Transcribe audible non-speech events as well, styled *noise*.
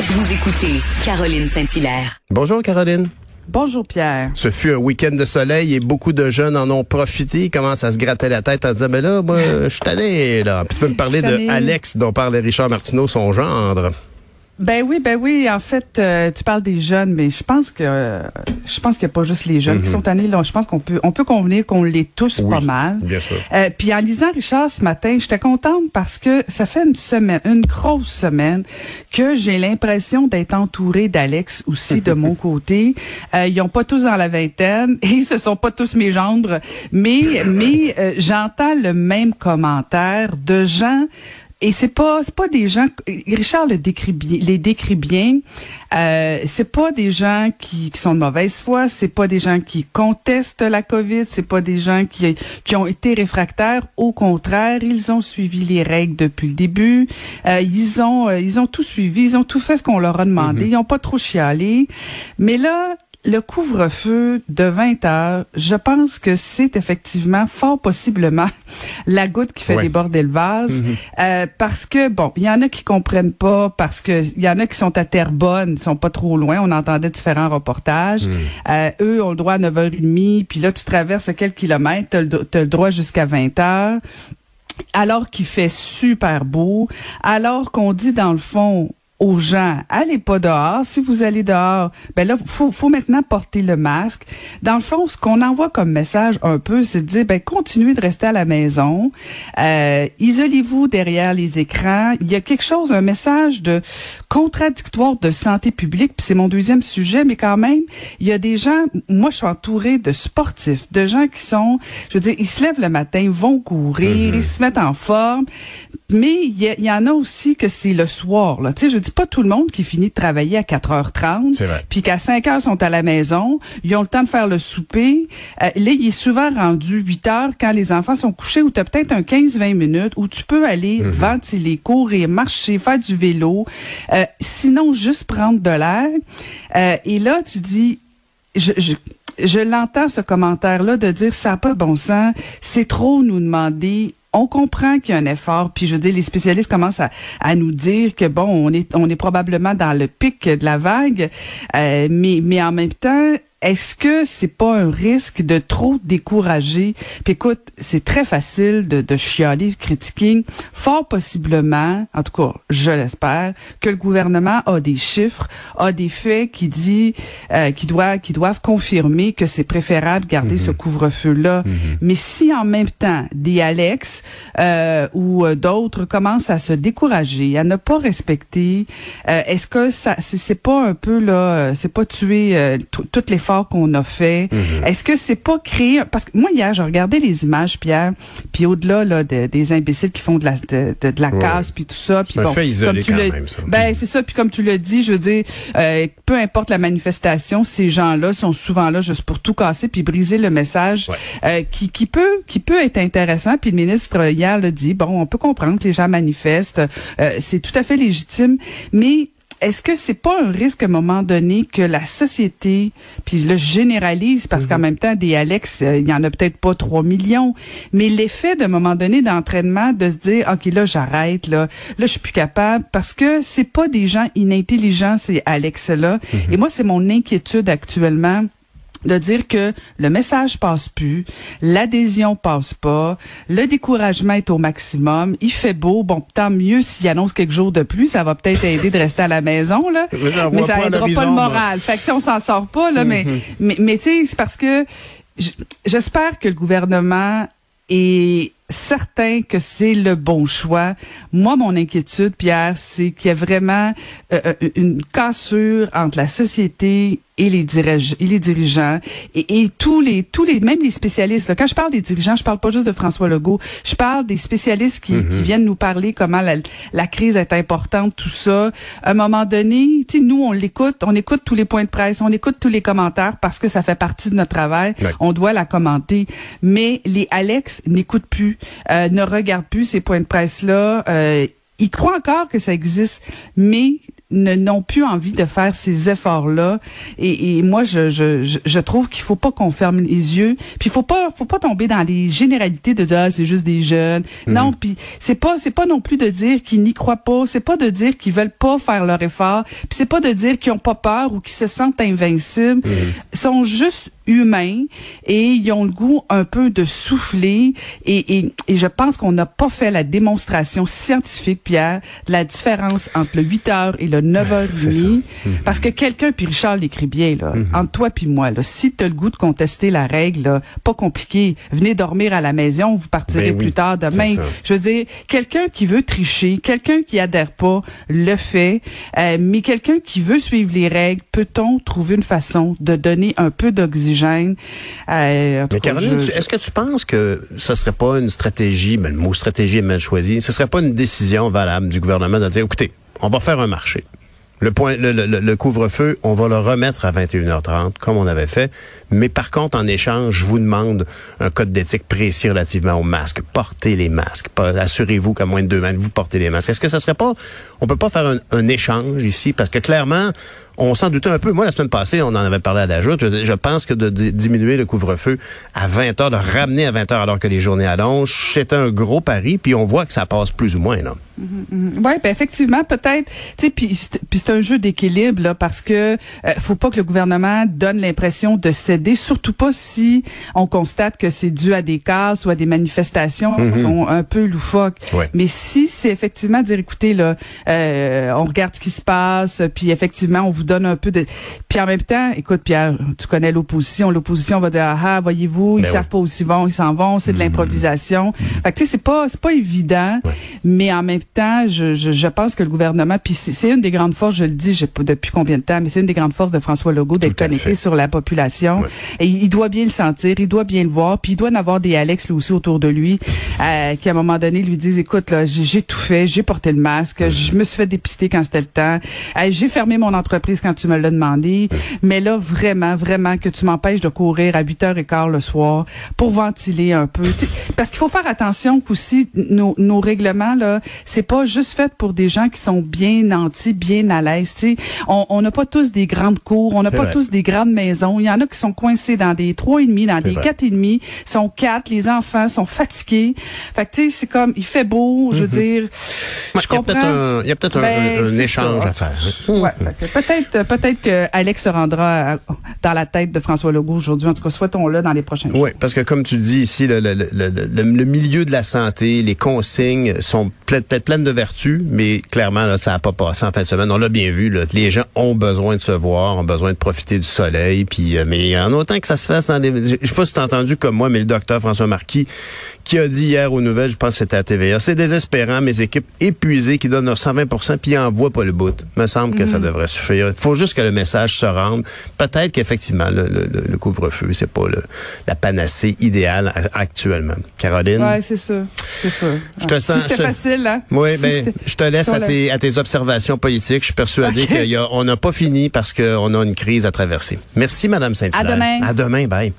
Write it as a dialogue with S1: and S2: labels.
S1: Vous écoutez Caroline Saint-Hilaire.
S2: Bonjour Caroline.
S3: Bonjour Pierre.
S2: Ce fut un week-end de soleil et beaucoup de jeunes en ont profité. Ils commencent à se gratter la tête en disant, mais là, moi, je suis tanné, là. Puis tu veux me parler de Alex, dont parle Richard Martineau, son gendre.
S3: Ben oui, ben oui. En fait, euh, tu parles des jeunes, mais je pense que je pense qu'il n'y a pas juste les jeunes qui mhm. sont tannés. Là, je pense qu'on peut on peut convenir qu'on les tous pas mal.
S2: Bien sûr.
S3: Euh, puis en lisant Richard ce matin, j'étais contente parce que ça fait une semaine, une grosse semaine, que j'ai l'impression d'être entourée d'Alex aussi de mon *laughs* côté. Euh, ils ont pas tous dans la vingtaine *laughs* et se sont pas tous mes gendres, mais mais euh, j'entends le même commentaire de gens et c'est pas c'est pas des gens Richard le décrit bien, les décrit bien euh, c'est pas des gens qui, qui, sont de mauvaise foi c'est pas des gens qui contestent la Covid c'est pas des gens qui qui ont été réfractaires. Au contraire ils ont suivi les règles depuis le début. Euh, ils ont euh, ils ont tout suivi ils ont tout fait ce qu'on leur a demandé. Mm-hmm. ils ont pas trop chialé. Mais là le couvre-feu de 20 heures, je pense que c'est effectivement fort possiblement *laughs* la goutte qui fait déborder le vase, mhm. euh, parce que bon, il y en a qui comprennent pas, parce que il y en a qui sont à Terrebonne, ils sont pas trop loin. On entendait différents reportages. Mhm. Euh, eux ont le droit à 9h30, puis là tu traverses quelques kilomètres, t'as le, as le droit jusqu'à 20 heures alors qu'il fait super beau, alors qu'on dit dans le fond, aux gens, allez pas dehors. Si vous allez dehors, ben là, faut, faut maintenant porter le masque. Dans le fond, ce qu'on envoie comme message un peu, c'est de dire, ben continuez de rester à la maison, euh, isolez-vous derrière les écrans. Il y a quelque chose, un message de contradictoire de santé publique. Puis c'est mon deuxième sujet, mais quand même, il y a des gens. Moi, je suis entourée de sportifs, de gens qui sont, je veux dire, ils se lèvent le matin, vont courir, mm-hmm. ils se mettent en forme. Mais il y, y, en a aussi que c'est le soir. Là. Tu sais, je dis pas tout le monde qui finit de travailler à 4h30, puis qu'à 5h sont à la maison, ils ont le temps de faire le souper. Euh, là, il est souvent rendu 8 h quand les enfants sont couchés, où tu as peut-être un 15-20 minutes où tu peux aller mhm. ventiler, courir, marcher, faire du vélo. Euh, sinon, juste prendre de l'air. Euh, et là, tu dis, je, je je l'entends ce commentaire-là de dire ça n'a pas bon sens, c'est trop nous demander on comprend qu'il y a un effort, puis je veux dire, les spécialistes commencent à, nous dire que bon, on est on est probablement dans le pic de la vague, euh, mais mais en même temps, est-ce que c'est pas un risque de trop décourager? Puis écoute, c'est très facile de, de chialer, de critiquer. Fort possiblement, en tout cas, je l'espère, que le gouvernement a des chiffres, a des faits qui dit, euh, qui doivent, qui doivent confirmer que c'est préférable de garder ce mhm. couvre-feu-là. Mhm. Mais si en même temps des Alex euh, ou euh, d'autres commencent à se décourager, à ne pas respecter, euh, est-ce que ça, c'est pas un peu là, c'est pas tuer toutes les qu'on a fait. Mhm. Est-ce que c'est pas créer parce que moi hier j'ai regardé les images Pierre, puis au-delà là des imbéciles qui font de la de, la casse puis tout ça, puis
S2: bon, fait isolé quand même, ça.
S3: Ben c'est ça puis comme tu l'as dit, je veux dire euh, peu importe la manifestation, ces gens-là sont souvent là juste pour tout casser puis briser le message euh, qui qui peut qui peut être intéressant puis le ministre hier l'a dit bon, on peut comprendre que les gens manifestent, euh, c'est tout à fait légitime, mais est-ce que c'est pas un risque à un moment donné que la société, puis le généralise parce qu'en mhm. même temps des Alex, euh, il y en a peut-être pas 3 millions, mais l'effet d'un moment donné d'entraînement de se dire OK là j'arrête là, là je suis plus capable parce que c'est pas des gens inintelligents ces Alex là. Mhm. Et moi c'est mon inquiétude actuellement de dire que le message passe plus, l'adhésion passe pas, le découragement est au maximum, il fait beau, bon, tant mieux s'il annonce quelques jours de plus, ça va peut-être aider de rester à la maison, là. *laughs* mais ça aidera pas le moral. Fait que, on s'en sort pas, là, mais, mm-hmm. mais, mais tu sais, c'est parce que j'espère que le gouvernement est certain que c'est le bon choix. Moi, mon inquiétude, Pierre, c'est qu'il y a vraiment euh, euh, une cassure entre la société et les, dirigeants, et les dirigeants et, et, tous les tous les même les spécialistes. Là, quand je parle des dirigeants, je parle pas juste de François Legault. Je parle des spécialistes qui, qui mhm. viennent nous parler comment la, la, crise est importante, tout ça. À un moment donné, tu nous on l'écoute, on écoute tous les points de presse, on écoute tous les commentaires parce que ça fait partie de notre travail. On doit la commenter. Mais les Alex n'écoutent plus, euh, ne regardent plus ces points de presse là. Euh, ils croient encore que ça existe, mais ne n'ont plus envie de faire ces efforts-là. Et, et moi, je, je, je trouve qu'il faut pas qu'on ferme les yeux. Puis il faut pas, faut pas tomber dans les généralités de dire ah, c'est juste des jeunes.
S2: Mhm.
S3: Non, puis c'est pas, c'est pas non plus de dire qu'ils n'y croient pas. C'est pas de dire qu'ils veulent pas faire leur effort. Puis c'est pas de dire qu'ils ont pas peur ou qu'ils se sentent invincibles. Ils sont juste humains et ils ont le goût un peu de souffler et, et, et je pense qu'on n'a pas fait la démonstration scientifique, Pierre, de la différence entre le 8 heures et le 9 heures
S2: C'est ça.
S3: demie. Parce que quelqu'un, puis Richard l'écrit bien, là, entre toi puis moi, là, si tu as le goût de contester la règle, là, pas compliqué, venez dormir à la maison, vous partirez
S2: Ben oui,
S3: plus tard demain. Je veux dire, quelqu'un qui veut tricher, quelqu'un qui adhère pas, le fait. Euh, mais quelqu'un qui veut suivre les règles, peut-on trouver une façon de donner un peu d'oxygène? Euh,
S2: Mais Caroline,
S3: je-
S2: est-ce que tu penses que ce serait pas une stratégie, ben, le mot stratégie est mal choisi, ce serait pas une décision valable du gouvernement de dire, écoutez, on va faire un marché. Le point, le, le- le- le couvre-feu, on va le remettre à 21h30, comme on avait fait. Mais par contre, en échange, je vous demande un code d'éthique précis relativement aux masques. Portez les masques. Assurez-vous qu'à moins de deux mètres, vous portez les masques. Est-ce que ça serait pas, on peut pas faire un, un échange ici? Parce que clairement, on s'en doutait un peu. Moi, la semaine passée, on en avait parlé à la joute. Je, je pense que de, de diminuer le couvre-feu à 20 heures, de ramener à 20 heures alors que les journées allongent, c'est un gros pari. Puis on voit que ça passe plus ou moins, là.
S3: Oui, ben effectivement, peut-être. Tu sais, puis c'est un jeu d'équilibre là, parce que euh, faut pas que le gouvernement donne l'impression de céder, surtout pas si on constate que c'est dû à des cas ou à des manifestations qui sont un peu loufoques.
S2: Ouais.
S3: Mais si c'est effectivement dire, écoutez là, euh, on regarde ce qui se passe, puis effectivement on vous donne un peu de, puis en même temps, écoute Pierre, tu connais l'opposition, l'opposition va dire ah ah, voyez-vous, ils
S2: Ben
S3: savent
S2: oui.
S3: pas où ils vont, ils s'en vont, c'est de l'improvisation. Fait que tu sais, c'est pas c'est pas évident, mais en même temps, je, je, je pense que le gouvernement, puis c'est une des grandes forces, je le dis, je sais pas depuis combien de temps, mais c'est une des grandes forces de François Legault d'être connecté sur la population. Et il doit bien le sentir, il doit bien le voir, puis il doit en avoir des Alex lui aussi autour de lui, euh, qui à un moment donné lui disent, écoute là, j'ai j'ai tout fait, j'ai porté le masque, je me suis fait dépister quand c'était le temps, Euh, j'ai fermé mon entreprise quand tu me l'as demandé, mais là vraiment, vraiment que tu m'empêches de courir à 8h15 le soir pour ventiler un peu, parce qu'il faut faire attention qu'aussi nos, nos règlements là, c'est pas juste fait pour des gens qui sont bien nantis, bien à l'aise. tu sais. On n'a pas tous des grandes cours, on n'a pas
S2: vrai.
S3: tous des grandes maisons. Il y en a qui sont coincés dans des trois et demi, dans des quatre et demi, sont quatre. Les enfants sont fatigués. Fait que tu sais, c'est comme il fait beau. Je veux dire, je
S2: Il y a peut-être
S3: comprends.
S2: un, il y a peut-être un-
S3: Ben,
S2: un, échange
S3: ça.
S2: à faire.
S3: Ouais, peut-être, peut-être que Alex se rendra à- dans la tête de François Legault aujourd'hui. En tout cas, souhaitons-le dans les prochains jours.
S2: Oui, parce que comme tu dis ici, le, le, le, le, milieu de la santé, les consignes sont peut-être pleines de vertus, mais clairement, là, ça n'a pas passé en fin de semaine. On l'a bien vu, là, les gens ont besoin de se voir, ont besoin de profiter du soleil, puis euh, mais en autant que ça se fasse dans des... Je je sais pas si t'as entendu comme moi, mais le docteur François Marquis, qui a dit hier aux nouvelles, je pense que c'était à TVA, c'est désespérant, mes équipes épuisées qui donnent leur 120 puis ils en voient pas le bout. me semble que ça devrait suffire. Il faut juste que le message se rende. Peut-être qu'effectivement, le, le, le- couvre-feu, c'est pas le, la panacée idéale actuellement. Caroline?
S3: Ouais, c'est ça. C'est ça.
S2: Je te sens-
S3: Si c'était facile, hein?
S2: Oui,
S3: Si
S2: ben, je te laisse à tes, à tes observations politiques. Je suis persuadé
S3: Ok.
S2: qu'on n'a pas fini parce qu'on a une crise à traverser. Merci, Madame Saint-Hilaire.
S3: À demain.
S2: À demain, bye.